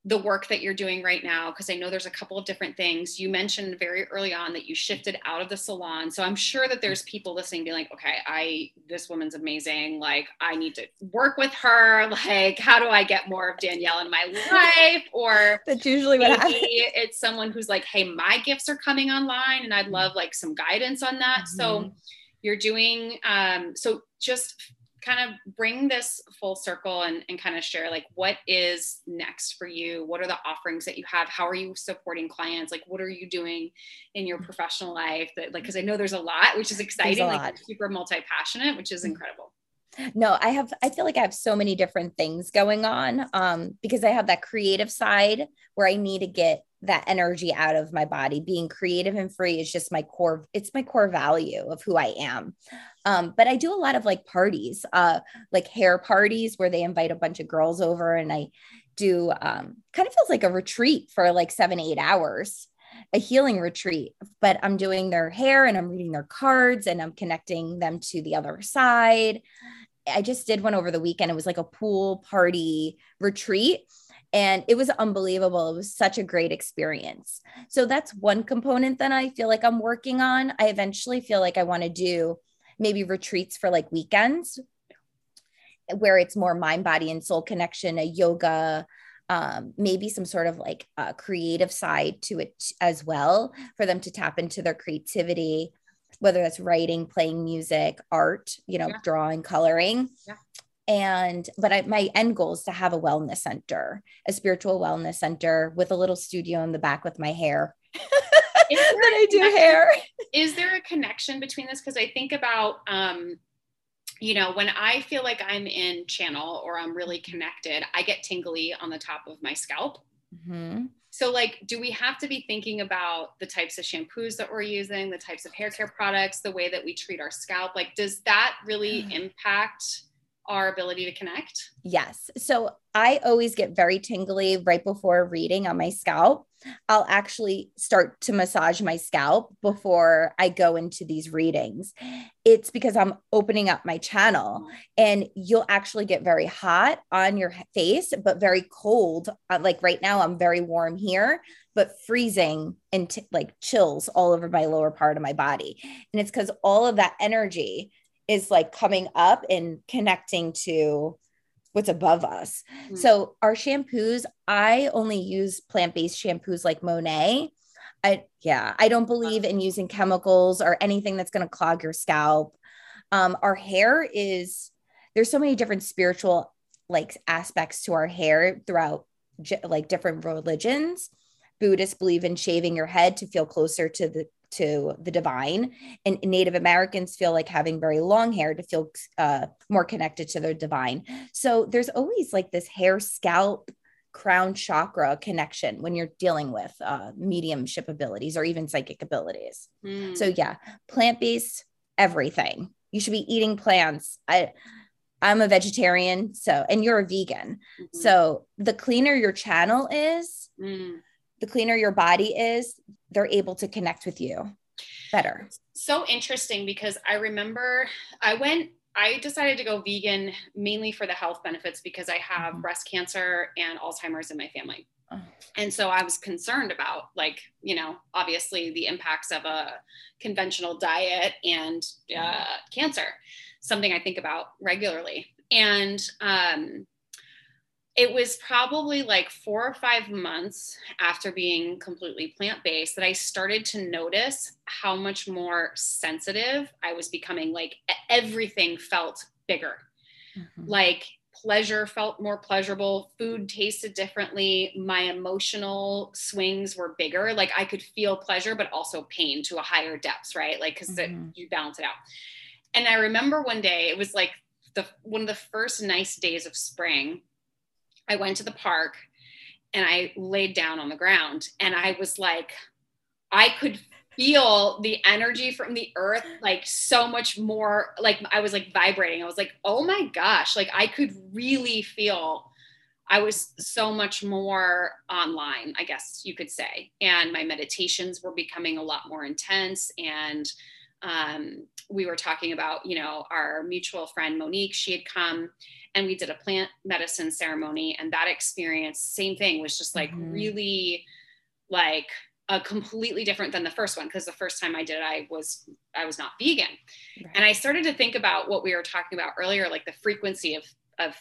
the work that you're doing right now because I know there's a couple of different things. You mentioned very early on that you shifted out of the salon. So I'm sure that there's people listening being like, "Okay, I this woman's amazing. Like I need to work with her. Like how do I get more of Danielle in my life?" Or *laughs* That's usually what happens. It's someone who's like, "Hey, my gifts are coming online and I'd love like some guidance on that." Mm-hmm. So you're doing um so just kind of bring this full circle and, and kind of share like what is next for you? What are the offerings that you have? How are you supporting clients? Like what are you doing in your professional life that like because i know there's a lot which is exciting like super multi-passionate which is mm. incredible no i have i feel like i have so many different things going on um because i have that creative side where i need to get that energy out of my body. Being creative and free is just my core it's my core value of who i am. Um, but i do a lot of like parties uh, like hair parties where they invite a bunch of girls over and i do um, kind of feels like a retreat for like seven eight hours a healing retreat. But i'm doing their hair and i'm reading their cards and i'm connecting them to the other side i just did one over the weekend it was like a pool party retreat and it was unbelievable. It was such a great experience. So that's one component that I feel like I'm working on. I eventually feel like I want to do maybe retreats for like weekends where it's more mind, body, and soul connection, a yoga, um, maybe some sort of like creative side to it as well for them to tap into their creativity, whether that's writing, playing music, art, you know, yeah. drawing, coloring. Yeah and but I, my end goal is to have a wellness center a spiritual wellness center with a little studio in the back with my hair *laughs* than I do hair. Is there a connection between this? Because I think about, um, you know, when I feel like I'm in channel or I'm really connected, I get tingly on the top of my scalp. Mm-hmm. So, like, do we have to be thinking about the types of shampoos that we're using, the types of hair care products, the way that we treat our scalp? Like, does that really impact? Our ability to connect? Yes. So I always get very tingly right before reading on my scalp. I'll actually start to massage my scalp before I go into these readings. It's because I'm opening up my channel and you'll actually get very hot on your face, but very cold. Uh, like right now, I'm very warm here, but freezing and t- like chills all over my lower part of my body. And it's because all of that energy is like coming up and connecting to what's above us. Mm-hmm. So our shampoos, I only use plant-based shampoos like Monat. I yeah, I don't believe in using chemicals or anything that's going to clog your scalp. Um, our hair is there's so many different spiritual like aspects to our hair throughout like different religions. Buddhists believe in shaving your head to feel closer to the to the divine. And native americans feel like having very long hair to feel uh, more connected to their divine. So there's always like this hair scalp crown chakra connection when you're dealing with uh, mediumship abilities or even psychic abilities. Mm. so yeah plant-based everything. You should be eating plants. I i'm a vegetarian so and you're a vegan. Mm-hmm. so the cleaner your channel is mm the cleaner your body is, they're able to connect with you better. So interesting because I remember I went I decided to go vegan mainly for the health benefits because I have mm-hmm. breast cancer and Alzheimer's in my family. Oh. And so I was concerned about, like, you know, obviously the impacts of a conventional diet and uh, cancer, something I think about regularly. And um, it was probably like four or five months after being completely plant based that I started to notice how much more sensitive I was becoming. Like everything felt bigger. Mm-hmm. Like pleasure felt more pleasurable, food tasted differently, my emotional swings were bigger. Like I could feel pleasure, but also pain to a higher depths, right? Like, because mm-hmm. you balance it out. And I remember one day, it was like the one of the first nice days of spring I went to the park and I laid down on the ground and I was like, I could feel the energy from the earth like so much more like I was like vibrating. I was like, oh my gosh, like I could really feel I was so much more online, I guess you could say. And my meditations were becoming a lot more intense. And um, we were talking about, you know, our mutual friend Monique, she had come and we did a plant medicine ceremony and that experience same thing was just like mm-hmm. really like a completely different than the first one because the first time I did it I was I was not vegan. Right. And I started to think about what we were talking about earlier like the frequency of of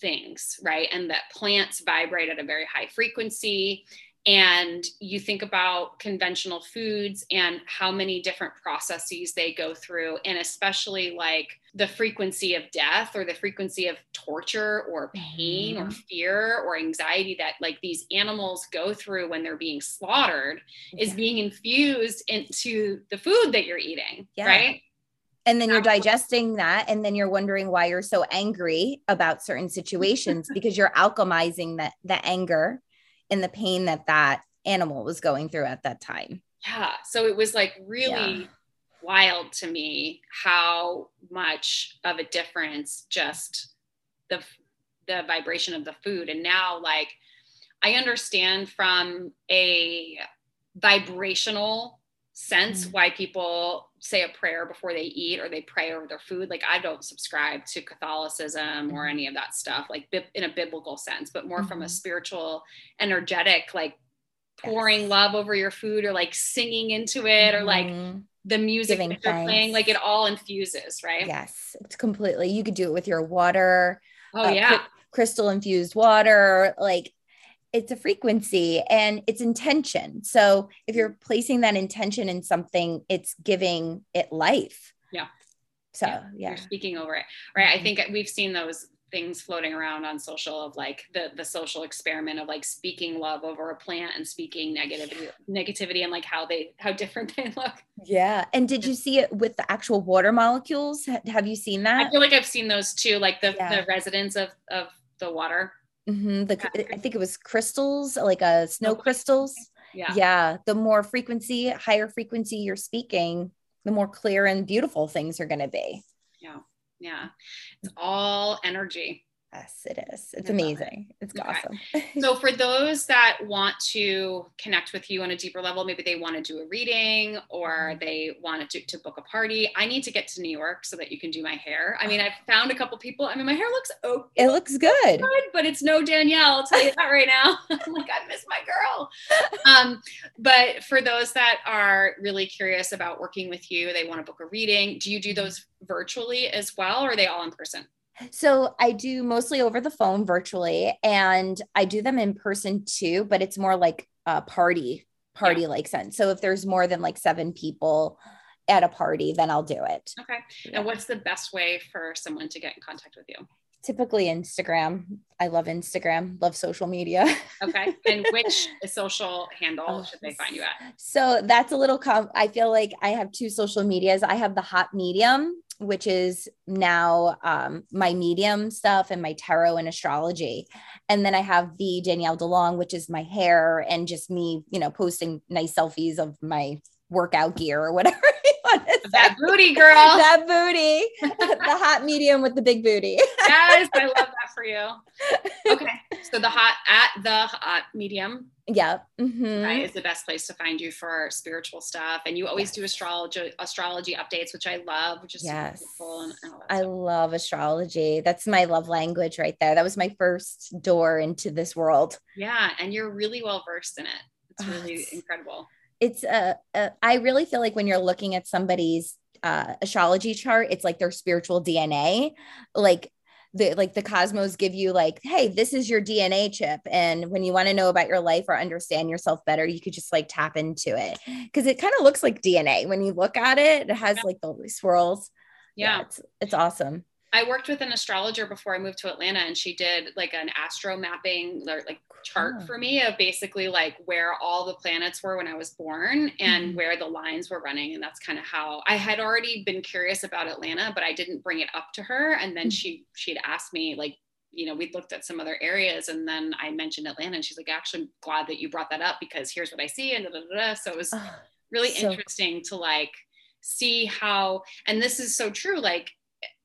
things, right? And that plants vibrate at a very high frequency and you think about conventional foods and how many different processes they go through and especially like the frequency of death or the frequency of torture or pain mm-hmm. or fear or anxiety that like these animals go through when they're being slaughtered yeah. is being infused into the food that you're eating yeah. right and then you're digesting that and then you're wondering why you're so angry about certain situations *laughs* because you're alchemizing that the anger and the pain that that animal was going through at that time. Yeah. So it was like really yeah. wild to me how much of a difference just the the vibration of the food and now like I understand from a vibrational sense mm-hmm. why people say a prayer before they eat or they pray over their food. Like I don't subscribe to Catholicism or mm-hmm. any of that stuff, like in a biblical sense, but more mm-hmm. from a mm-hmm. spiritual, energetic, like pouring yes. love over your food or like singing into it or like mm-hmm. the music Giving that you're playing. Like it all infuses, right? Yes, it's completely. You could do it with your water. Oh uh, yeah. crystal infused water, like it's a frequency and it's intention. So if you're placing that intention in something, it's giving it life. Yeah. So yeah, yeah. You're speaking over it. Right. I think we've seen those things floating around on social of like the the social experiment of like speaking love over a plant and speaking negativity negativity and like how they how different *laughs* they look yeah and did you see it with the actual water molecules have you seen that i feel like i've seen those too like the yeah. the residents of of the water mm-hmm. the, i think it was crystals like a uh, snow crystals yeah. Yeah the more frequency higher frequency you're speaking the more clear and beautiful things are going to be. Yeah yeah. It's all energy Yes, it is. It's amazing. It. It's okay. awesome. so, *laughs* for those that want to connect with you on a deeper level, maybe they want to do a reading or mm-hmm. they want to, to book a party. I need to get to New York so that you can do my hair. I mean, I've found a couple people. I mean, my hair looks okay. It looks good. good but it's no Danielle. I'll tell you that right now. *laughs* I'm like, I miss my girl. *laughs* Um, but for those that are really curious about working with you, they want to book a reading. Do you do mm-hmm. those virtually as well, or are they all in person? So I do mostly over the phone virtually and I do them in person too, but it's more like a party, party like yeah. sense. So if there's more than like seven people at a party, then I'll do it. Okay. Yeah. And what's the best way for someone to get in contact with you? Typically Instagram. I love Instagram, love social media. *laughs* okay. And which social handle should they find you at? So that's a little com- I feel like I have two social medias. I have the hot medium which is now um, my medium stuff and my tarot and astrology. And then I have the Danielle DeLong, which is my hair and just me, you know, posting nice selfies of my workout gear or whatever that booty girl. *laughs* That booty. The hot medium with the big booty. *laughs* Yes i love that for you. Okay so the hot at the hot medium. Yeah mm-hmm. right is the best place to find you for spiritual stuff. And you always yes. do astrology astrology updates which i love which is yes. and, and i love astrology. That's my love language right there. That was my first door into this world. Yeah and you're really well versed in it. It's really oh, incredible it's a, a I really feel like when you're looking at somebody's uh, astrology chart, it's like their spiritual DNA. Like the like the cosmos give you like, hey, this is your DNA chip, and when you want to know about your life or understand yourself better, you could just like tap into it because it kind of looks like DNA when you look at it. It has like the swirls. Yeah, yeah it's it's awesome. I worked with an astrologer before I moved to Atlanta and she did like an astro mapping like chart for me of basically like where all the planets were when I was born and mm-hmm. where the lines were running and that's kind of how I had already been curious about Atlanta but I didn't bring it up to her and then mm-hmm. she she'd asked me like you know, we'd looked at some other areas and then I mentioned Atlanta and she's like, actually I'm glad that you brought that up because here's what I see. And da, da, da, so it was really so- interesting to like see how, and this is so true. Like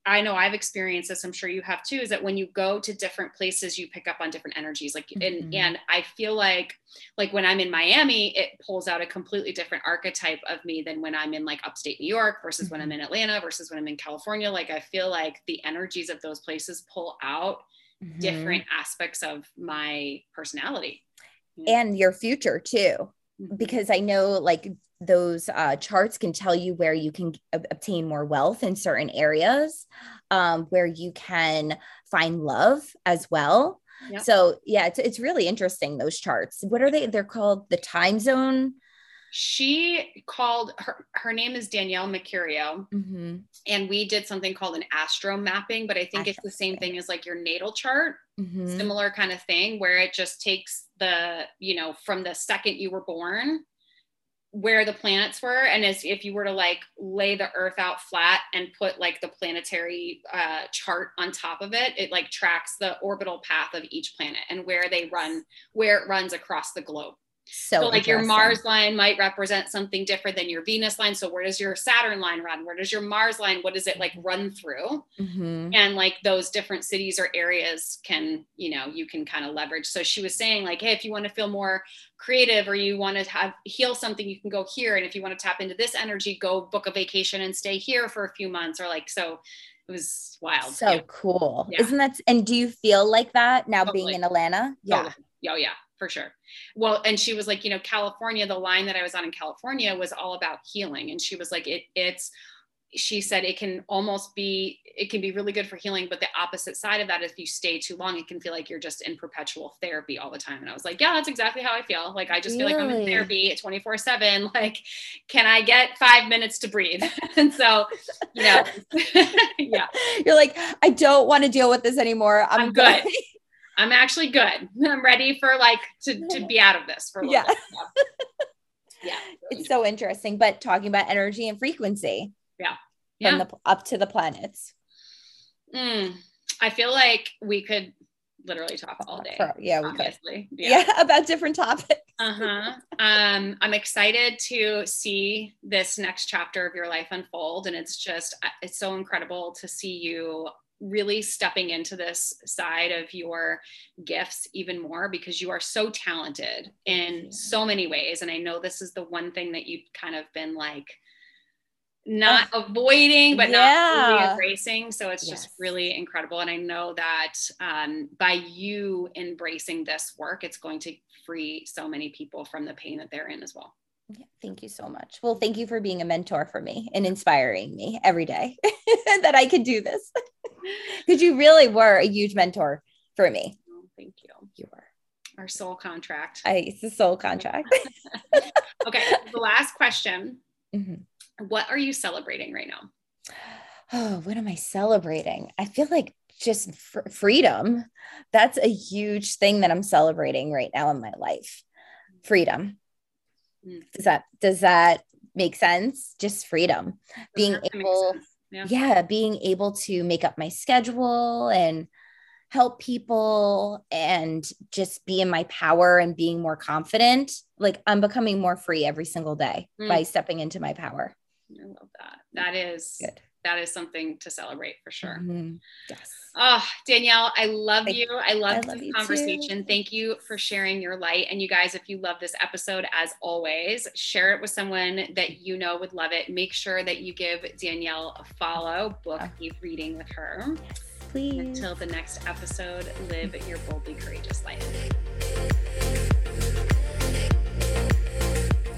I know I've experienced this, I'm sure you have too, is that when you go to different places, you pick up on different energies. Like, mm-hmm. and, and I feel like, like when I'm in Miami, it pulls out a completely different archetype of me than when I'm in like upstate New York versus mm-hmm. when I'm mm-hmm. in Atlanta versus when I'm in California. Like, I feel like the energies of those places pull out mm-hmm. different aspects of my personality. And your future too. Because I know like those uh, charts can tell you where you can obtain more wealth in certain areas, um, where you can find love as well. Yep. So yeah, it's it's really interesting those charts. What are they? They're called the time zone. She called her her name is Danielle Mercurio, mm-hmm. and we did something called an astro mapping. But I think astro it's the same thing as like your natal chart, mm-hmm. similar kind of thing, where it just takes the you know from the second you were born where the planets were and as if you were to like lay the earth out flat and put like the planetary uh, chart on top of it it like tracks the orbital path of each planet and where they run where it runs across the globe so, so like your Mars line might represent something different than your Venus line. So where does your Saturn line run? Where does your Mars line? What does it like run through? Mm-hmm. And like those different cities or areas can, you know, you can kind of leverage. So she was saying like, hey, if you want to feel more creative or you want to have heal something, you can go here. And if you want to tap into this energy, go book a vacation and stay here for a few months or like so it was wild. So yeah. cool. Yeah. Isn't that and do you feel like that now totally. being in Atlanta? Yeah. Totally. Oh yeah for sure. Well, and she was like, you know, California, the line that I was on in California was all about healing. And she was like, it it's she said it can almost be it can be really good for healing but the opposite side of that if you stay too long it can feel like you're just in perpetual therapy all the time. And i was like yeah that's exactly how i feel. Like i just feel like i'm in therapy 24 7 *laughs* like can i get five minutes to breathe? *laughs* And so you know *laughs* yeah. You're like i don't want to deal with this anymore. I'm, I'm good i'm actually good *laughs* i'm ready for like to, to be out of this for a little yeah. bit yeah, *laughs* yeah it's so interesting but talking about energy and frequency yeah. From yeah. the up to the planets. Mm, I feel like we could literally talk all day. For, yeah, we obviously. could. Yeah. yeah, *laughs* about different topics. uh-huh. Um, I'm excited to see this next chapter of your life unfold. And it's just uh, it's so incredible to see you really stepping into this side of your gifts even more because you are so talented in so many ways. And I know this is the one thing that you've kind of been like not oh, avoiding but yeah. not embracing so it's yes. just really incredible and i know that um, by you embracing this work it's going to free so many people from the pain that they're in as well yeah, thank you so much well thank you for being a mentor for me and inspiring me every day *laughs* that i could do this *laughs* because you really were a huge mentor for me oh, thank you you were our soul contract I, it's a soul contract *laughs* okay the last question mm-hmm what are you celebrating right now? *sighs* Oh, what am I celebrating? I feel like just fr- freedom. That's a huge thing that I'm celebrating right now in my life. Freedom. Mm. Does that does that make sense? Just freedom. Being able yeah. yeah, being able to make up my schedule and help people and just be in my power and being more confident. Like I'm becoming more free every single day mm. by stepping into my power. I love that. That is good. That is something to celebrate for sure. Mm-hmm. Yes. Oh, Danielle, I love Thank you. I love this conversation. Thank you for sharing your light. And you guys, if you love this episode, as always, share it with someone that you know would love it. Make sure that you give Danielle a follow, book oh. a reading with her. Yes, please. Until the next episode, live your boldly courageous life.